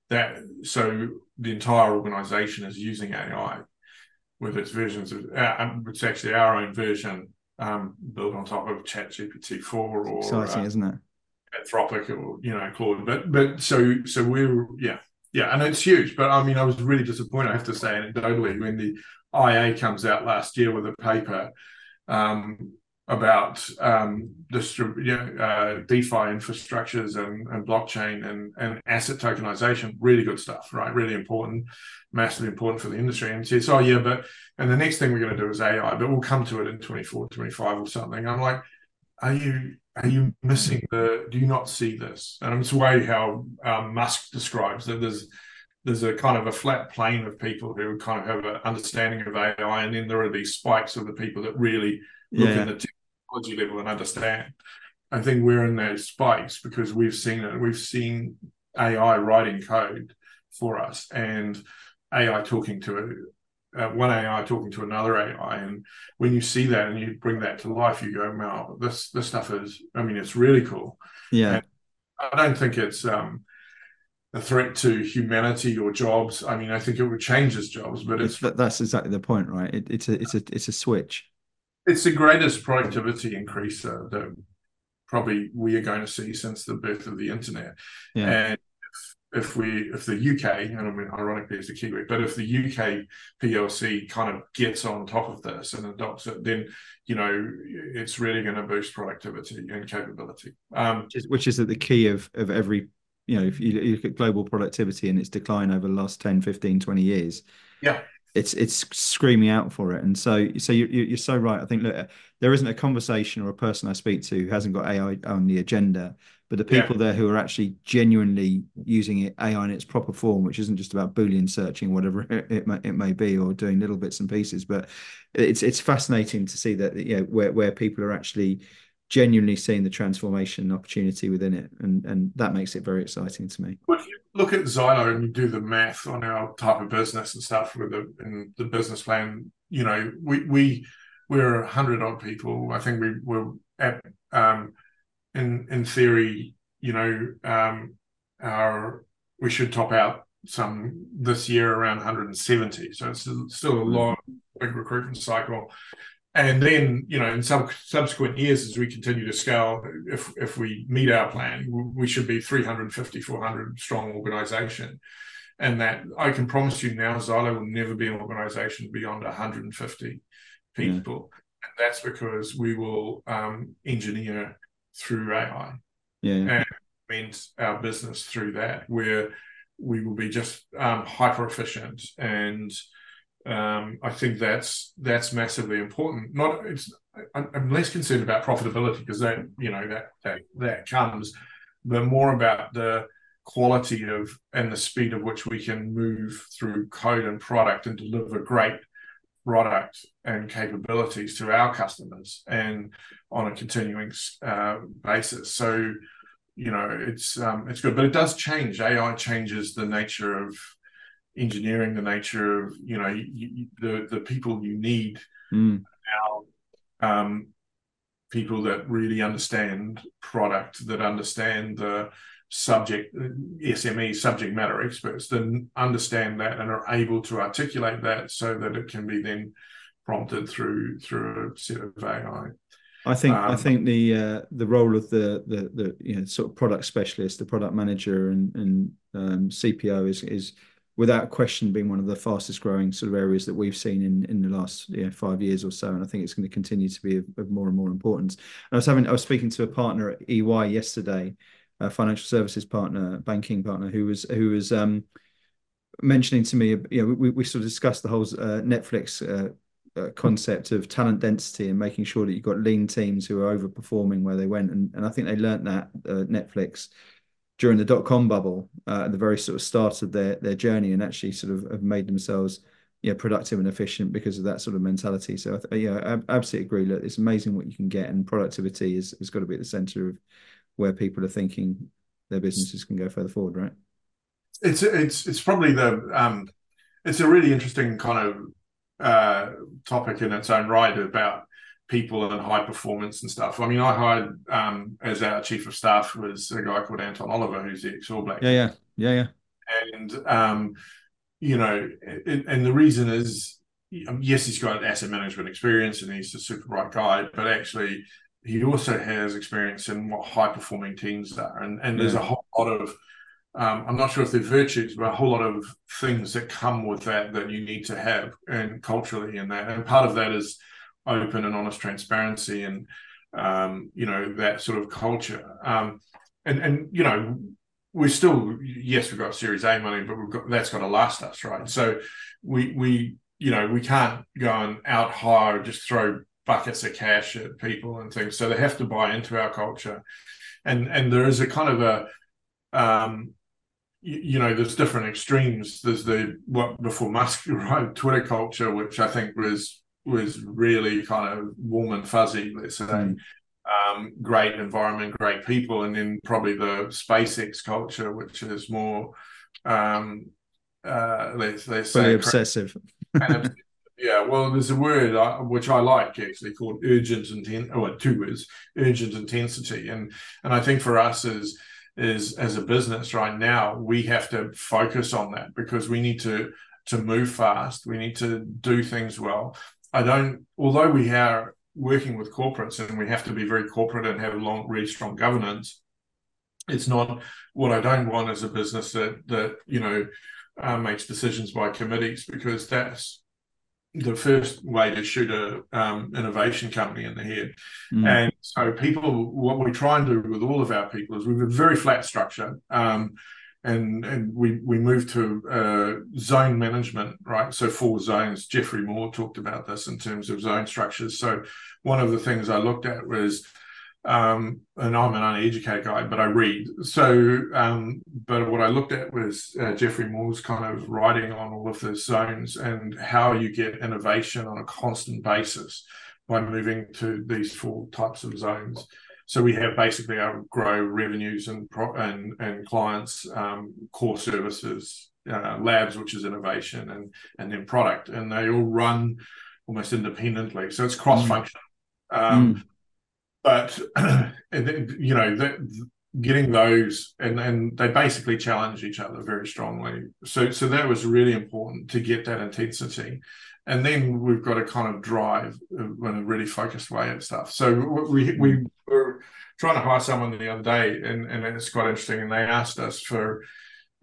that so the entire organization is using AI with its versions of uh, um, it's actually our own version um, built on top of ChatGPT four or exciting, uh, isn't it? Anthropic or you know Claude, but but so so we're yeah yeah, and it's huge. But I mean, I was really disappointed, I have to say, anecdotally, when the IA comes out last year with a paper um, about um, distrib- you know, uh, DeFi infrastructures and, and blockchain and, and asset tokenization. Really good stuff, right? Really important, massively important for the industry. And says, oh, yeah, but, and the next thing we're going to do is AI, but we'll come to it in 24, 25 or something. I'm like, are you are you missing the do you not see this and it's the way how um, musk describes that there's there's a kind of a flat plane of people who kind of have an understanding of ai and then there are these spikes of the people that really look yeah. at the technology level and understand i think we're in those spikes because we've seen it we've seen ai writing code for us and ai talking to uh, one AI talking to another AI, and when you see that and you bring that to life, you go, "Wow, this this stuff is." I mean, it's really cool. Yeah, and I don't think it's um, a threat to humanity or jobs. I mean, I think it would change its jobs, but it's, it's that's exactly the point, right? It, it's a it's a it's a switch. It's the greatest productivity increase uh, that probably we are going to see since the birth of the internet. Yeah. And if we if the UK and I mean ironically it's a Kiwi, but if the UK PLC kind of gets on top of this and adopts it, then you know it's really going to boost productivity and capability. Um, which, is, which is at the key of of every you know if you, you look at global productivity and its decline over the last 10, 15, 20 years. Yeah. It's it's screaming out for it, and so so you, you're so right. I think look, there isn't a conversation or a person I speak to who hasn't got AI on the agenda but the people yeah. there who are actually genuinely using it AI in its proper form, which isn't just about Boolean searching, whatever it, it, may, it may be, or doing little bits and pieces. But it's it's fascinating to see that you know where where people are actually genuinely seeing the transformation opportunity within it, and and that makes it very exciting to me. Well, if you look at ZILO and you do the math on our type of business and stuff with the in the business plan, you know, we we we're a hundred odd people. I think we were at um, in in theory, you know, um, our we should top out some this year around 170. So it's still a long, big recruitment cycle. And then, you know, in some subsequent years, as we continue to scale, if if we meet our plan, we should be 350, 400 strong organization. And that I can promise you now, ZILO will never be an organization beyond 150 people. Yeah. And that's because we will um, engineer through AI. Yeah. And means our business through that, where we will be just um, hyper efficient and um, I think that's that's massively important. Not it's I'm, I'm less concerned about profitability because that you know that that that comes, but more about the quality of and the speed of which we can move through code and product and deliver great product and capabilities to our customers and on a continuing uh, basis. So you know it's um, it's good, but it does change. AI changes the nature of engineering, the nature of you know you, the the people you need mm. now. Um, people that really understand product, that understand the subject SME subject matter experts, that understand that and are able to articulate that so that it can be then prompted through through a set of AI. I think um, I think the uh, the role of the the the you know sort of product specialist, the product manager, and and um, CPO is is without question being one of the fastest growing sort of areas that we've seen in in the last you know, five years or so, and I think it's going to continue to be of, of more and more importance. And I was having I was speaking to a partner at EY yesterday, financial services partner, banking partner, who was who was um, mentioning to me, you know, we, we sort of discussed the whole uh, Netflix uh, uh, concept of talent density and making sure that you've got lean teams who are overperforming where they went, and and I think they learned that uh, Netflix during the dot com bubble uh, at the very sort of start of their their journey and actually sort of have made themselves yeah productive and efficient because of that sort of mentality. So yeah, I absolutely agree. Look, it's amazing what you can get, and productivity is has got to be at the center of where people are thinking their businesses can go further forward, right? It's it's it's probably the um, it's a really interesting kind of uh, topic in its own right about people and high performance and stuff. I mean, I hired um, as our chief of staff was a guy called Anton Oliver, who's the ex All Black. Yeah, yeah, yeah, yeah. And um, you know, it, and the reason is, um, yes, he's got asset management experience and he's a super bright guy, but actually, he also has experience in what high performing teams are, and and yeah. there's a whole lot of um, I'm not sure if they're virtues, but a whole lot of things that come with that that you need to have and culturally in that. And part of that is open and honest transparency and um, you know that sort of culture. Um, and and you know we're still yes we've got Series A money, but we've got that's got to last us, right? So we we you know we can't go and out hire just throw buckets of cash at people and things. So they have to buy into our culture, and and there is a kind of a um, you, know, there's different extremes. There's the what before Musk, right? Twitter culture, which I think was was really kind of warm and fuzzy, let's say. Mm. Um, great environment, great people, and then probably the SpaceX culture, which is more, um, uh, let's let's say obsessive. Yeah, well, there's a word uh, which I like actually called urgent intensity. Oh, two words: urgent intensity, and and I think for us as is as a business right now, we have to focus on that because we need to to move fast. We need to do things well. I don't, although we are working with corporates and we have to be very corporate and have long, really strong governance, it's not what I don't want as a business that, that you know, uh, makes decisions by committees because that's the first way to shoot a um, innovation company in the head. Mm. And so people, what we try and do with all of our people is we have a very flat structure. Um, and and we we moved to uh, zone management, right? So four zones. Geoffrey Moore talked about this in terms of zone structures. So one of the things I looked at was, um, and I'm an uneducated guy, but I read. So, um, but what I looked at was uh, Geoffrey Moore's kind of writing on all of the zones and how you get innovation on a constant basis by moving to these four types of zones. So we have basically our grow revenues and and and clients, um, core services, uh, labs, which is innovation, and and then product, and they all run almost independently. So it's cross function. Mm. Um, mm. But you know that getting those and and they basically challenge each other very strongly. So so that was really important to get that intensity and then we've got to kind of drive in a really focused way at stuff. So we we were trying to hire someone the other day, and, and it's quite interesting. And they asked us for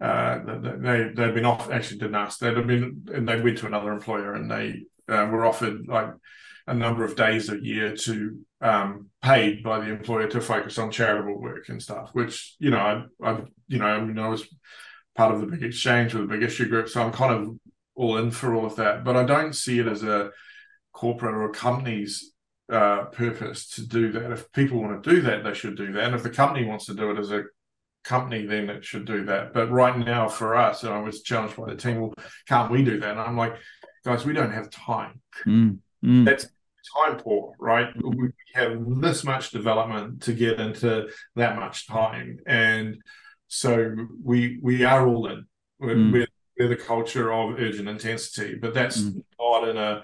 uh, they they'd been off actually didn't ask they'd been and they went to another employer and they uh, were offered like a number of days a year to um, paid by the employer to focus on charitable work and stuff. Which you know, I, I you know, I mean, I was part of the big exchange with the big issue group, so I'm kind of all in for all of that. But I don't see it as a corporate or a company's uh, purpose to do that. If people want to do that, they should do that. And if the company wants to do it as a company, then it should do that. But right now, for us, and I was challenged by the team, well, can't we do that? And I'm like, guys, we don't have time. Mm, mm. That's time poor, right? We have this much development to get into that much time, and so we we are all in. We're, mm. we're, we're the culture of urgent intensity, but that's mm. not in a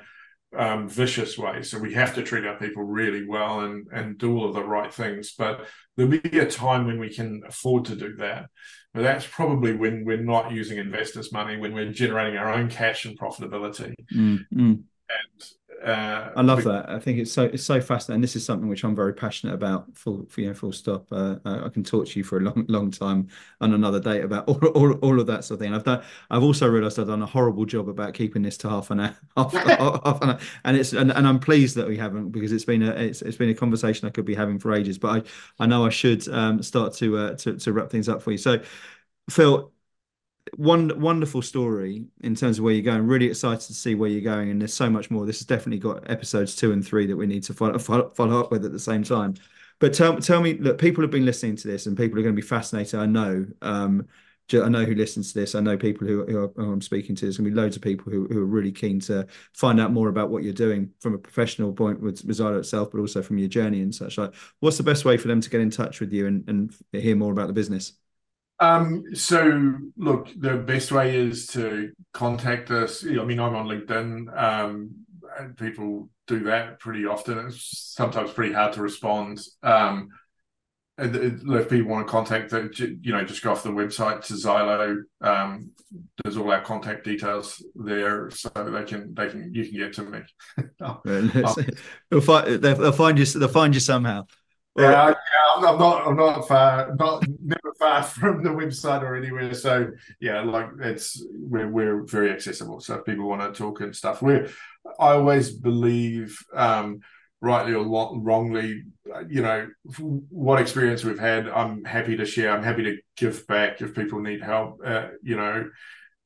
um, vicious way. So we have to treat our people really well and and do all of the right things. But there'll be a time when we can afford to do that. But that's probably when we're not using investors' money, when we're generating our own cash and profitability. Mm, mm. And uh, I love that. I think it's so it's so fascinating. This is something which I'm very passionate about. Full, you know, full stop. Uh, I can talk to you for a long, long time on another date about all, all, all of that sort of thing. I've done. I've also realised I've done a horrible job about keeping this to half an hour, half, half an hour. and it's and, and I'm pleased that we haven't because it's been a it's, it's been a conversation I could be having for ages. But I I know I should um, start to uh, to to wrap things up for you. So, Phil, one wonderful story in terms of where you're going. Really excited to see where you're going, and there's so much more. This has definitely got episodes two and three that we need to follow, follow, follow up with at the same time. But tell tell me, look, people have been listening to this, and people are going to be fascinated. I know. Um, I know who listens to this. I know people who, who, who I'm speaking to. There's going to be loads of people who, who are really keen to find out more about what you're doing from a professional point with ZILO itself, but also from your journey and such. Like, what's the best way for them to get in touch with you and, and hear more about the business? Um, so look, the best way is to contact us. I mean, I'm on LinkedIn. Um, and people do that pretty often. It's sometimes pretty hard to respond. Um, if people want to contact, you know, just go off the website to ZILO. Um, there's all our contact details there, so they can they can you can get to me. they'll, find, they'll find you. They'll find you somehow. Yeah, yeah, I'm not, I'm not far, not never far from the website or anywhere. So yeah, like it's we're we're very accessible. So if people want to talk and stuff, we're I always believe, um, rightly or wrongly, you know, what experience we've had. I'm happy to share. I'm happy to give back if people need help. Uh, you know,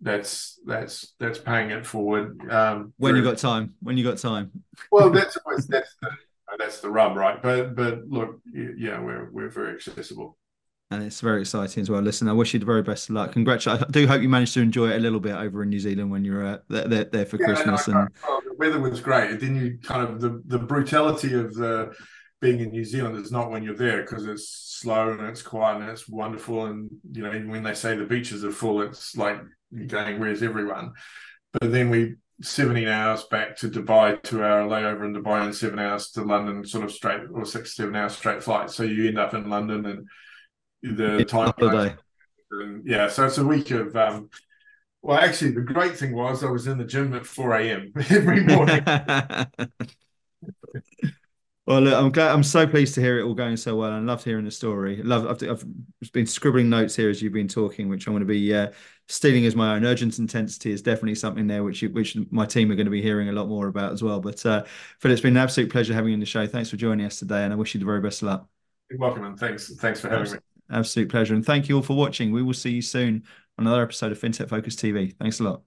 that's that's that's paying it forward. Um, when you got time, when you got time. Well, that's always that's the that's the rub, right? But but look, yeah, we're we're very accessible. And it's very exciting as well. Listen, I wish you the very best of luck. Congratulations! I do hope you managed to enjoy it a little bit over in New Zealand when you're uh, there, there, for yeah, Christmas. No, and the weather was great. Then you kind of the the brutality of the being in New Zealand is not when you're there because it's slow and it's quiet and it's wonderful. And you know, even when they say the beaches are full, it's like you're going, "Where's everyone?" But then we 17 hours back to Dubai, two hour layover in Dubai, and seven hours to London, sort of straight or six, seven hours straight flight. So you end up in London and the time. And yeah, so it's a week of. Um, well, actually, the great thing was I was in the gym at 4 a.m. every morning. Well, look, I'm glad. I'm so pleased to hear it all going so well, and I loved hearing the story. Love. I've, I've, been scribbling notes here as you've been talking, which I'm going to be uh, stealing as my own. Urgent intensity is definitely something there, which you, which my team are going to be hearing a lot more about as well. But uh, Phil, it's been an absolute pleasure having you on the show. Thanks for joining us today, and I wish you the very best of luck. You're welcome, and thanks. Thanks for having absolute, me. Absolute pleasure, and thank you all for watching. We will see you soon on another episode of FinTech Focus TV. Thanks a lot.